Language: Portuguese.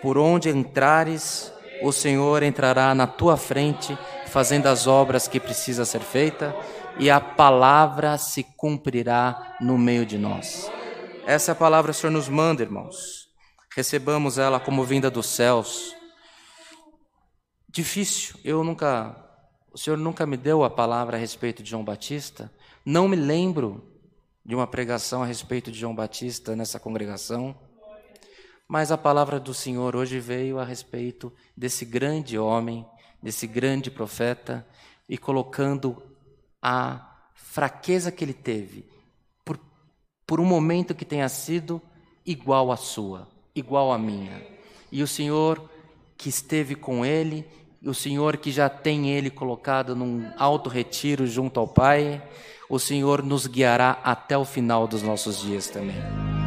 por onde entrares, o Senhor entrará na tua frente, fazendo as obras que precisa ser feita, e a palavra se cumprirá no meio de nós. Essa é palavra o Senhor nos manda, irmãos. Recebamos ela como vinda dos céus. Difícil, eu nunca, o Senhor nunca me deu a palavra a respeito de João Batista. Não me lembro de uma pregação a respeito de João Batista nessa congregação. Mas a palavra do Senhor hoje veio a respeito desse grande homem, desse grande profeta, e colocando a fraqueza que ele teve, por, por um momento que tenha sido igual à sua, igual à minha. E o Senhor que esteve com ele, o Senhor que já tem ele colocado num alto retiro junto ao Pai, o Senhor nos guiará até o final dos nossos dias também.